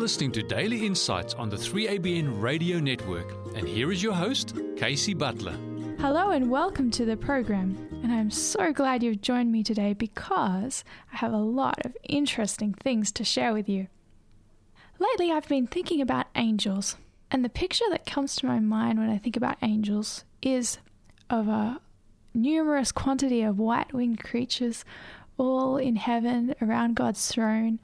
listening to Daily Insights on the 3ABN Radio Network, and here is your host, Kaysie Butler. Hello and welcome to the program. And I'm so glad you've joined me today because I have a lot of interesting things to share with you. Lately, I've been thinking about angels, and the picture that comes to my mind when I think about angels is of a numerous quantity of white winged creatures all in heaven around God's throne.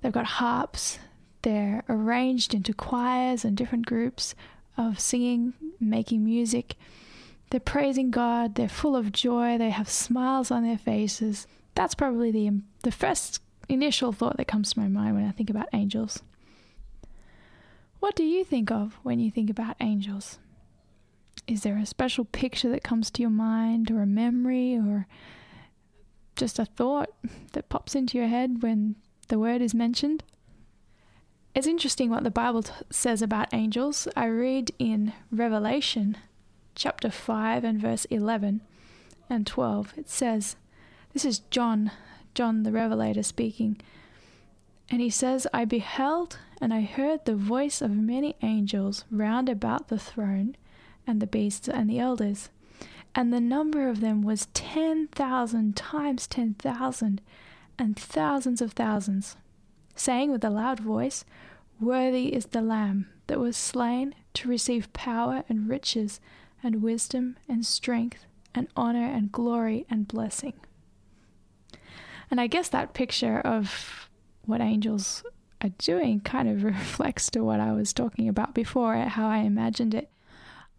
They've got harps, they're arranged into choirs and different groups of singing, making music. They're praising God, they're full of joy, they have smiles on their faces. That's probably the, the first initial thought that comes to my mind when I think about angels. What do you think of when you think about angels? Is there a special picture that comes to your mind, or a memory, or just a thought that pops into your head when the word is mentioned? It's interesting what the Bible t- says about angels. I read in Revelation chapter 5 and verse 11 and 12. It says, This is John, John the Revelator speaking. And he says, I beheld and I heard the voice of many angels round about the throne and the beasts and the elders. And the number of them was ten thousand times ten thousand, and thousands of thousands, saying with a loud voice, Worthy is the Lamb that was slain to receive power and riches, and wisdom and strength, and honor and glory and blessing. And I guess that picture of what angels are doing kind of reflects to what I was talking about before, how I imagined it.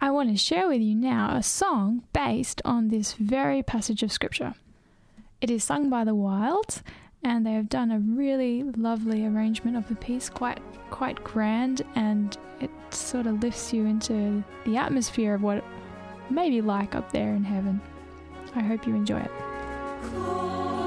I want to share with you now a song based on this very passage of Scripture. It is sung by the Wilds, and they have done a really lovely arrangement of the piece, quite quite grand, and it sort of lifts you into the atmosphere of what it may be like up there in heaven. I hope you enjoy it.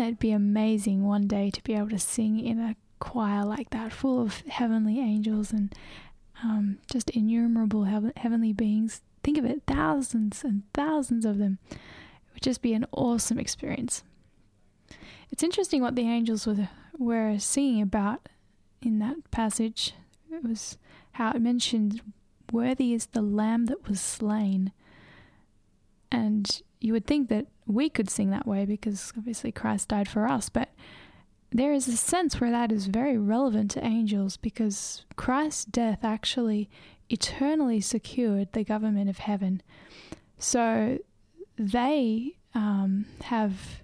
Wouldn't it be amazing one day to be able to sing in a choir like that, full of heavenly angels and um, just innumerable heavenly beings? Think of it, thousands and thousands of them. It would just be an awesome experience. It's interesting what the angels were, were singing about in that passage. It was how it mentioned, Worthy is the Lamb that was slain. And you would think that we could sing that way because obviously Christ died for us, but there is a sense where that is very relevant to angels because Christ's death actually eternally secured the government of heaven. So they um, have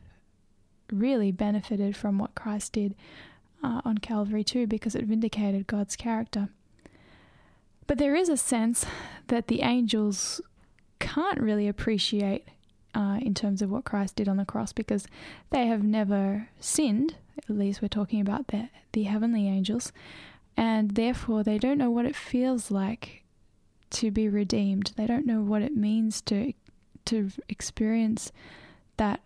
really benefited from what Christ did uh, on Calvary too because it vindicated God's character. But there is a sense that the angels can't really appreciate uh, in terms of what Christ did on the cross because they have never sinned. At least we're talking about the, the heavenly angels. And therefore, they don't know what it feels like to be redeemed. They don't know what it means to to experience that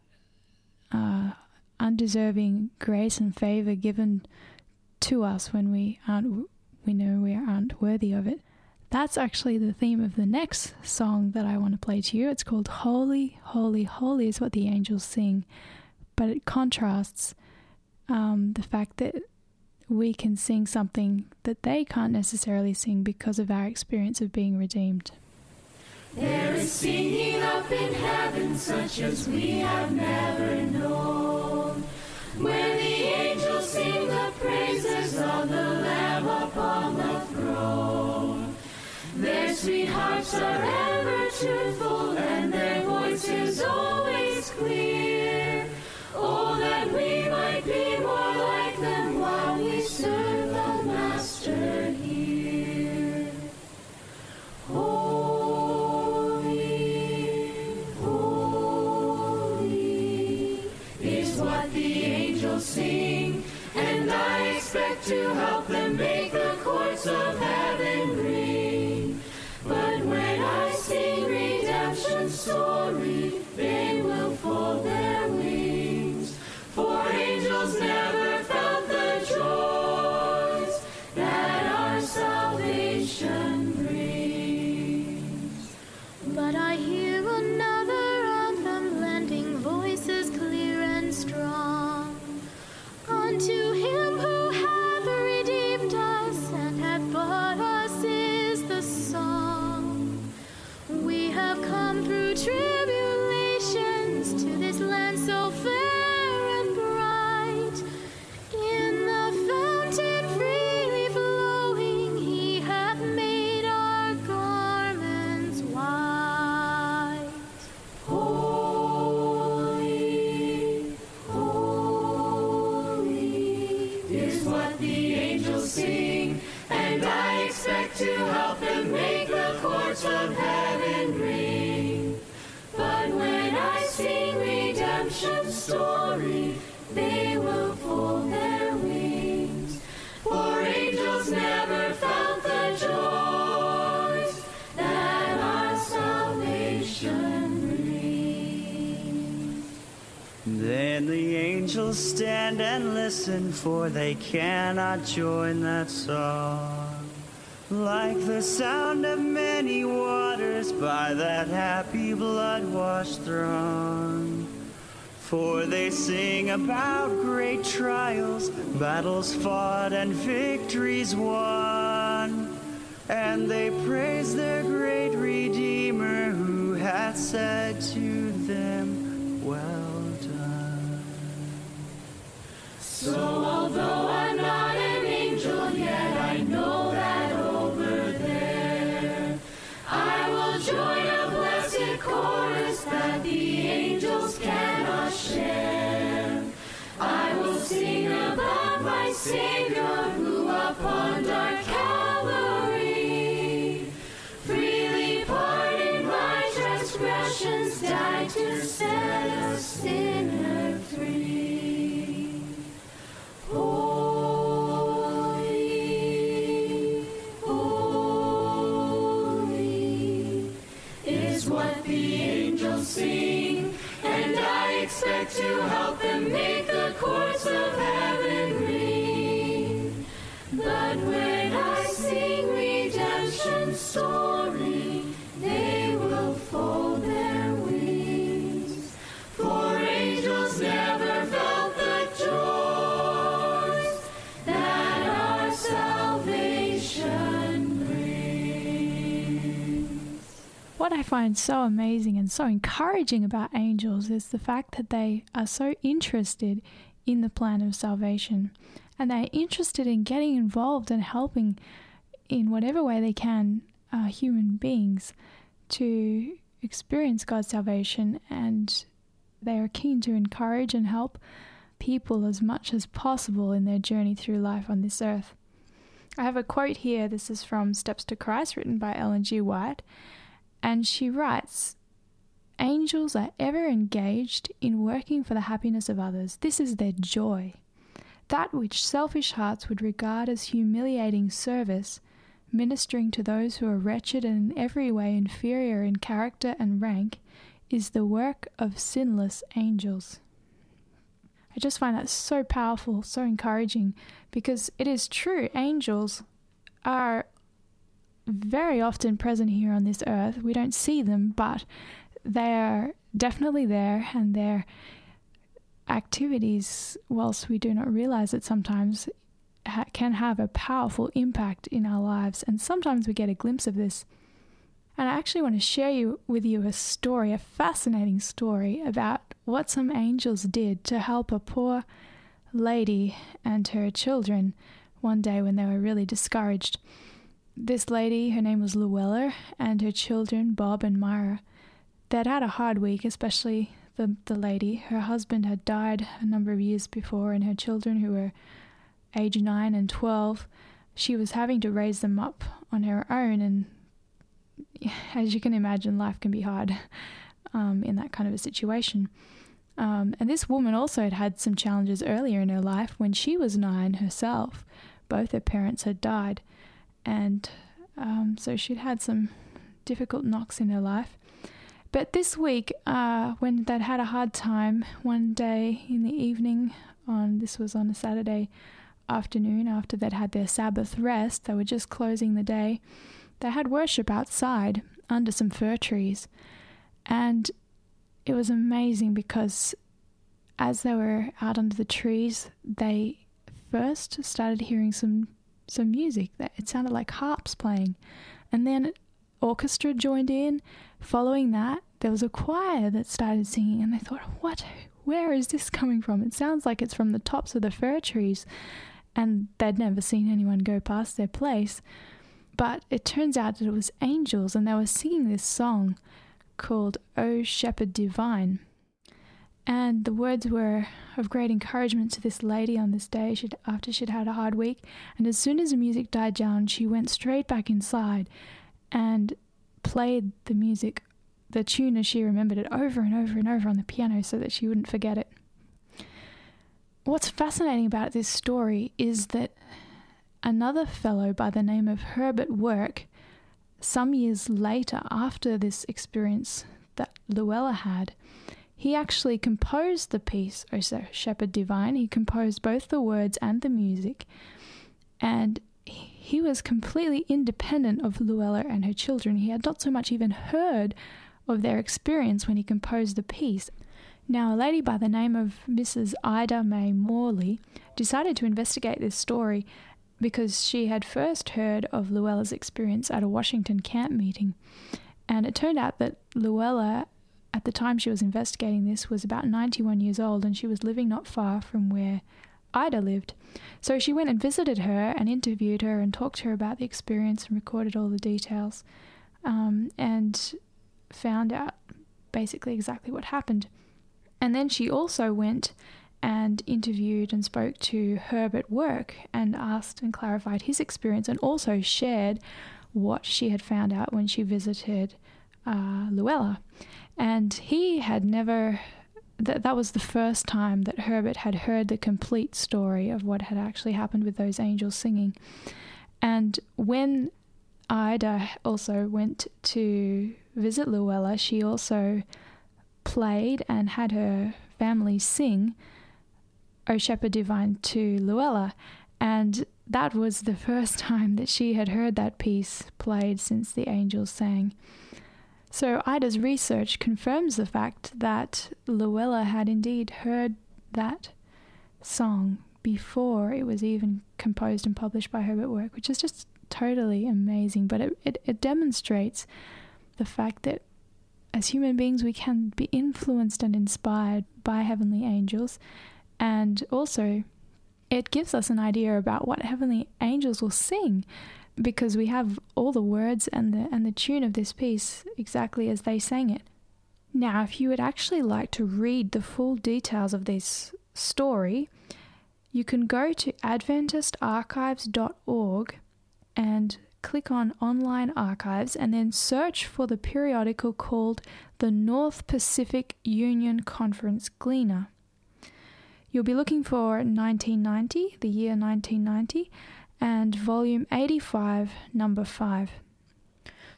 uh, undeserving grace and favor given to us when we aren't we know we aren't worthy of it. That's actually the theme of the next song that I want to play to you. It's called Holy, Holy, Holy, is what the angels sing, but it contrasts um, the fact that we can sing something that they can't necessarily sing because of our experience of being redeemed. There is singing up in heaven such as we have never known, where the angels sing the praises of the Lamb upon the throne. Their sweet sweethearts are ever truthful, and their voices always clear. Oh, that we might be more like them while we serve the Master here. Holy, holy is what the angels sing, and I expect to help them make the courts of heaven is what the angels sing, and I expect to help them make the courts of heaven ring. But when I sing redemption's story, they will the angels stand and listen, for they cannot join that song. Like the sound of many waters by that happy blood washed throng. For they sing about great trials, battles fought, and victories won. Sing, and I expect to help them make the what I find so amazing and so encouraging about angels is the fact that they are so interested in the plan of salvation and they're interested in getting involved and helping in whatever way they can uh, human beings to experience God's salvation and they are keen to encourage and help people as much as possible in their journey through life on this earth. I have a quote here. This is from Steps to Christ, written by Ellen G. White. And she writes Angels are ever engaged in working for the happiness of others. This is their joy. That which selfish hearts would regard as humiliating service, ministering to those who are wretched and in every way inferior in character and rank, is the work of sinless angels. I just find that so powerful, so encouraging, because it is true, angels are very often present here on this earth. We don't see them, but they are definitely there, and their activities, whilst we do not realize it sometimes, ha- can have a powerful impact in our lives. And sometimes we get a glimpse of this. And I actually want to share you with you a story, a fascinating story about what some angels did to help a poor lady and her children one day when they were really discouraged. This lady, her name was Luella, and her children, Bob and Myra, they'd had a hard week, especially the, the lady. Her husband had died a number of years before, and her children, who were age 9 and 12, she was having to raise them up on her own. And as you can imagine, life can be hard um, in that kind of a situation. Um, and this woman also had had some challenges earlier in her life when she was nine herself. Both her parents had died, and um, so she'd had some difficult knocks in her life. But this week, uh, when they'd had a hard time, one day in the evening, on this was on a Saturday afternoon after they'd had their Sabbath rest, they were just closing the day. They had worship outside under some fir trees, and it was amazing because as they were out under the trees, they first started hearing some some music. That it sounded like harps playing, and then orchestra joined in. Following that, there was a choir that started singing, and they thought, "What? Where is this coming from? It sounds like it's from the tops of the fir trees." And they'd never seen anyone go past their place. But it turns out that it was angels, and they were singing this song called O Shepherd Divine. And the words were of great encouragement to this lady on this day she'd, after she'd had a hard week. And as soon as the music died down, she went straight back inside and played the music, the tune as she remembered it, over and over and over on the piano so that she wouldn't forget it. What's fascinating about this story is that another fellow by the name of Herbert Work, some years later, after this experience that Luella had, he actually composed the piece, O Shepherd Divine. He composed both the words and the music, and he was completely independent of Luella and her children. He had not so much even heard of their experience when he composed the piece. Now, a lady by the name of Mrs. Ida May Morley decided to investigate this story because she had first heard of Luella's experience at a Washington camp meeting. And it turned out that Luella at the time she was investigating this was about 91 years old and she was living not far from where Ida lived. So she went and visited her and interviewed her and talked to her about the experience and recorded all the details um, and found out basically exactly what happened. And then she also went and interviewed and spoke to Herbert Work and asked and clarified his experience and also shared what she had found out when she visited uh, Luella and he had never that that was the first time that Herbert had heard the complete story of what had actually happened with those angels singing. And when Ida also went to visit Luella, she also played and had her family sing O Shepherd Divine to Luella. And that was the first time that she had heard that piece played since the angels sang. So Ida's research confirms the fact that Luella had indeed heard that song before it was even composed and published by Herbert Work, which is just totally amazing. But it, it, it demonstrates the fact that as human beings we can be influenced and inspired by heavenly angels, and also it gives us an idea about what heavenly angels will sing because we have all the words and the and the tune of this piece exactly as they sang it. Now, if you would actually like to read the full details of this story, you can go to adventistarchives.org and click on online archives and then search for the periodical called the North Pacific Union Conference Gleaner. You'll be looking for 1990, the year 1990, and volume 85, number 5.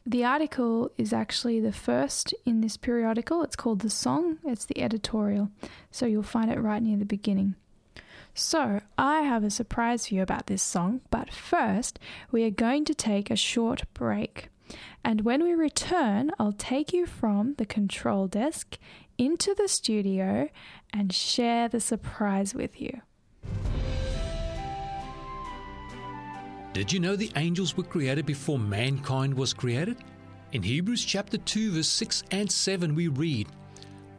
The article is actually the first in this periodical. It's called The Song, it's the editorial, so you'll find it right near the beginning. So, I have a surprise for you about this song, but first, we are going to take a short break. And when we return, I'll take you from the control desk into the studio and share the surprise with you. Did you know the angels were created before mankind was created? In Hebrews chapter 2 verse 6 and 7 we read,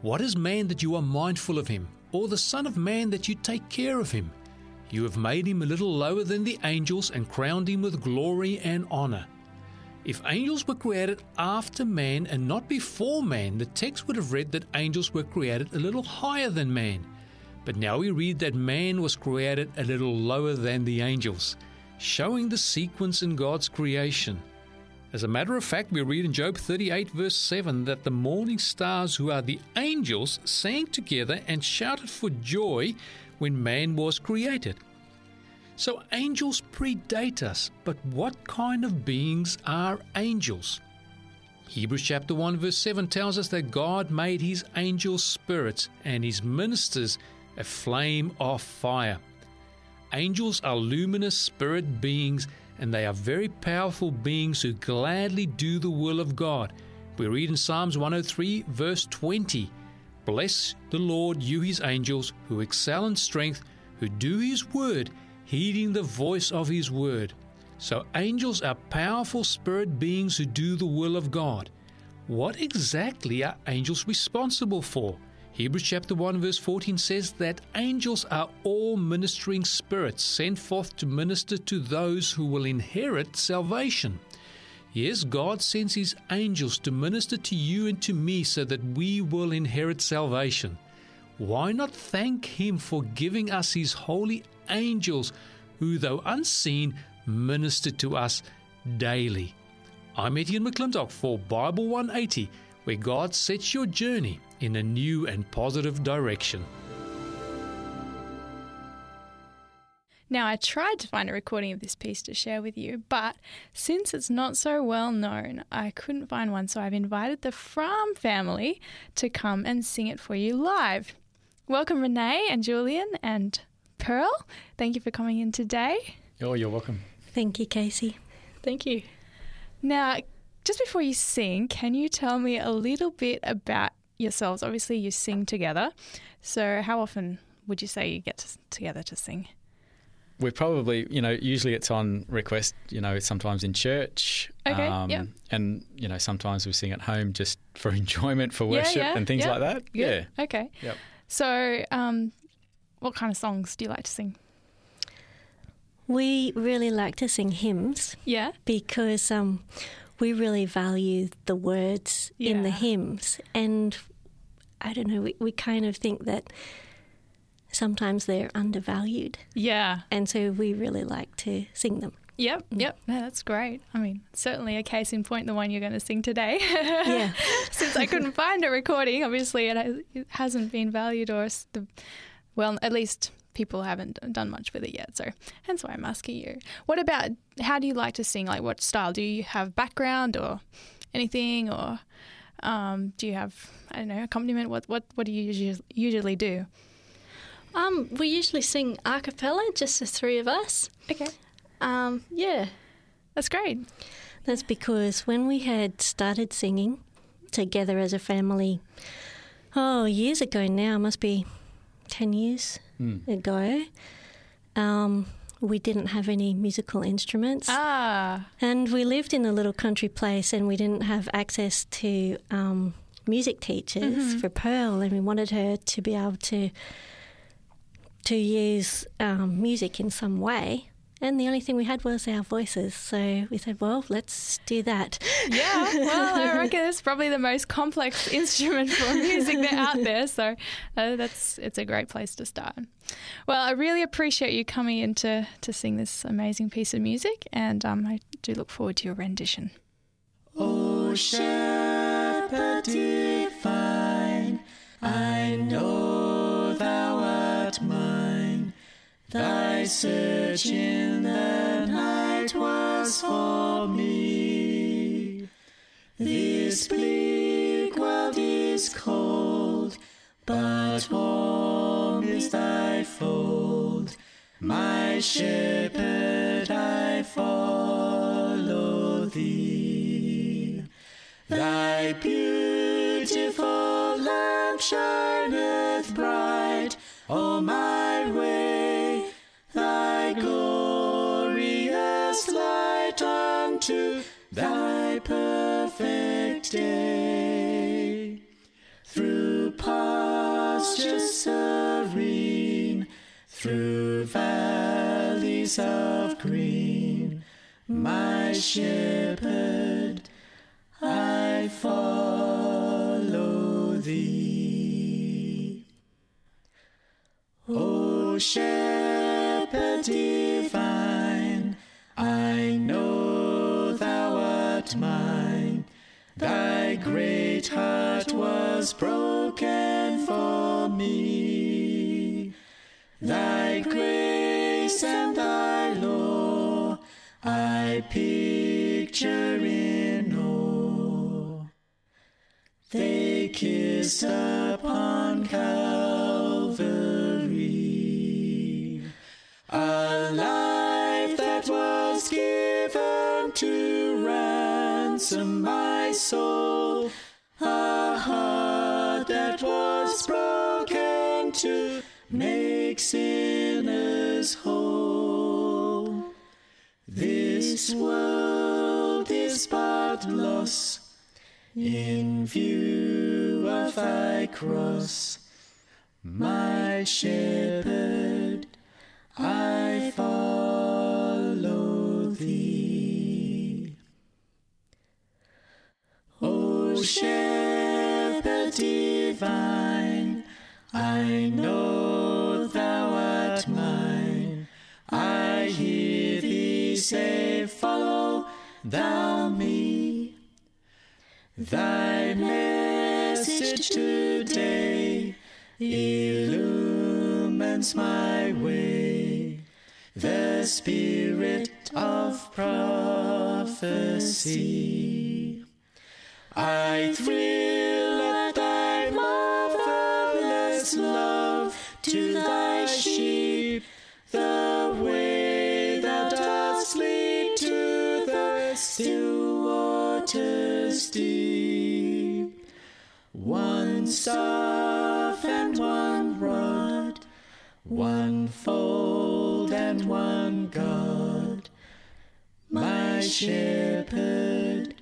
What is man that you are mindful of him, or the son of man that you take care of him? You have made him a little lower than the angels and crowned him with glory and honor. If angels were created after man and not before man, the text would have read that angels were created a little higher than man. But now we read that man was created a little lower than the angels showing the sequence in God's creation. As a matter of fact, we read in Job 38, verse 7, that the morning stars, who are the angels, sang together and shouted for joy when man was created. So angels predate us, but what kind of beings are angels? Hebrews chapter 1 verse 7 tells us that God made his angels spirits and his ministers a flame of fire. Angels are luminous spirit beings and they are very powerful beings who gladly do the will of God. We read in Psalms 103, verse 20 Bless the Lord, you his angels, who excel in strength, who do his word, heeding the voice of his word. So, angels are powerful spirit beings who do the will of God. What exactly are angels responsible for? Hebrews chapter 1 verse 14 says that angels are all ministering spirits sent forth to minister to those who will inherit salvation. Yes, God sends his angels to minister to you and to me so that we will inherit salvation. Why not thank him for giving us his holy angels who, though unseen, minister to us daily? I'm Etienne McClintock for Bible 180, where God sets your journey in a new and positive direction. Now, I tried to find a recording of this piece to share with you, but since it's not so well known, I couldn't find one, so I've invited the Fram family to come and sing it for you live. Welcome, Renee and Julian and Pearl. Thank you for coming in today. Oh, you're welcome. Thank you, Kaysie. Thank you. Now, just before you sing, can you tell me a little bit about yourselves? Obviously, you sing together. So, how often would you say you get to, together to sing? We probably, you know, usually it's on request, you know, sometimes in church. Okay, yep. And, you know, sometimes we sing at home just for enjoyment, for worship yeah, and things yeah. like that. Good. Yeah. Okay. Yep. So, um, what kind of songs do you like to sing? We really like to sing hymns Yeah. because um, we really value the words in the hymns. And I don't know, we, we kind of think that sometimes they're undervalued. Yeah. And so we really like to sing them. Yep. Mm. Yep. No, that's great. I mean, certainly a case in point, the one you're going to sing today. Yeah. Since I couldn't find a recording, obviously it, has, it hasn't been valued or the, well, at least people haven't done much with it yet. So hence why I'm asking you. What about how do you like to sing? Like what style? Do you have background or anything or um, do you have I don't know accompaniment? What what what do you usually usually do? Um, we usually sing a cappella, just the three of us. Okay, Um, yeah. that's great. That's because when we had started singing together as a family, oh, years ago now, must be 10 years Mm. ago, um, we didn't have any musical instruments. Ah, And we lived in a little country place and we didn't have access to um, music teachers for Pearl and we wanted her to be able to to use um, music in some way. And the only thing we had was our voices. So we said, well, let's do that. yeah. Well, I reckon it's probably the most complex instrument for music that out there. So uh, that's it's a great place to start. Well, I really appreciate you coming in to, to sing this amazing piece of music, and um, I do look forward to your rendition. Oh, shepherd divine, I know thou art mine. Thy search in the night was for me. This bleak world is cold, but warm is thy fold. My shepherd, I follow thee. Thy beautiful lamp shineth bright o' my valleys of green, my shepherd, I follow thee. O shepherd divine, I know thou art mine. Thy great heart was broken for me. Kissed upon Calvary. A life that was given to ransom my soul. A heart that was broken to make sinners whole. This world is but loss in view of thy cross. My shepherd, I follow thee. O shepherd divine, I know thou art mine. I hear thee say, Follow thou me. Thy message today illumines my way. The spirit of prophecy. I thrill deep. One staff and one rod, one fold and one God, my shepherd,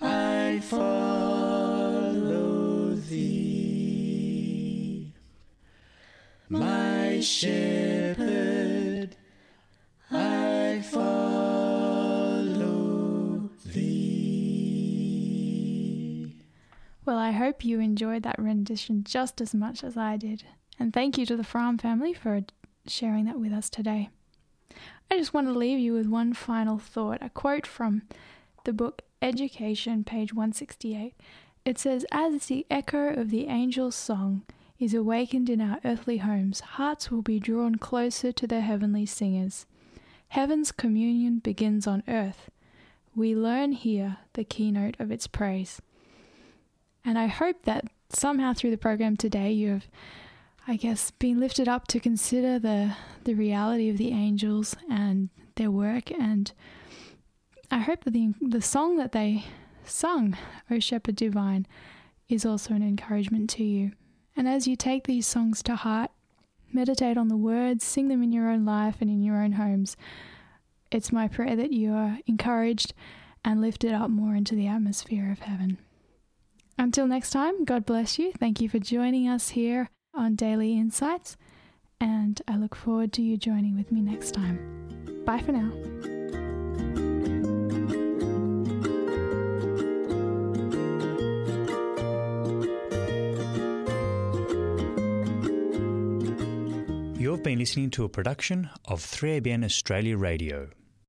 I follow thee. My shepherd, hope you enjoyed that rendition just as much as I did. And thank you to the Fromm family for sharing that with us today. I just want to leave you with one final thought a quote from the book Education, page 168. It says, As the echo of the angel's song is awakened in our earthly homes, hearts will be drawn closer to their heavenly singers. Heaven's communion begins on earth. We learn here the keynote of its praise. And I hope that somehow through the program today you have, I guess, been lifted up to consider the, the reality of the angels and their work. And I hope that the, the song that they sung, O Shepherd Divine, is also an encouragement to you. And as you take these songs to heart, meditate on the words, sing them in your own life and in your own homes. It's my prayer that you are encouraged and lifted up more into the atmosphere of heaven. Until next time, God bless you. Thank you for joining us here on Daily Insights, and I look forward to you joining with me next time. Bye for now. You've been listening to a production of 3ABN Australia Radio.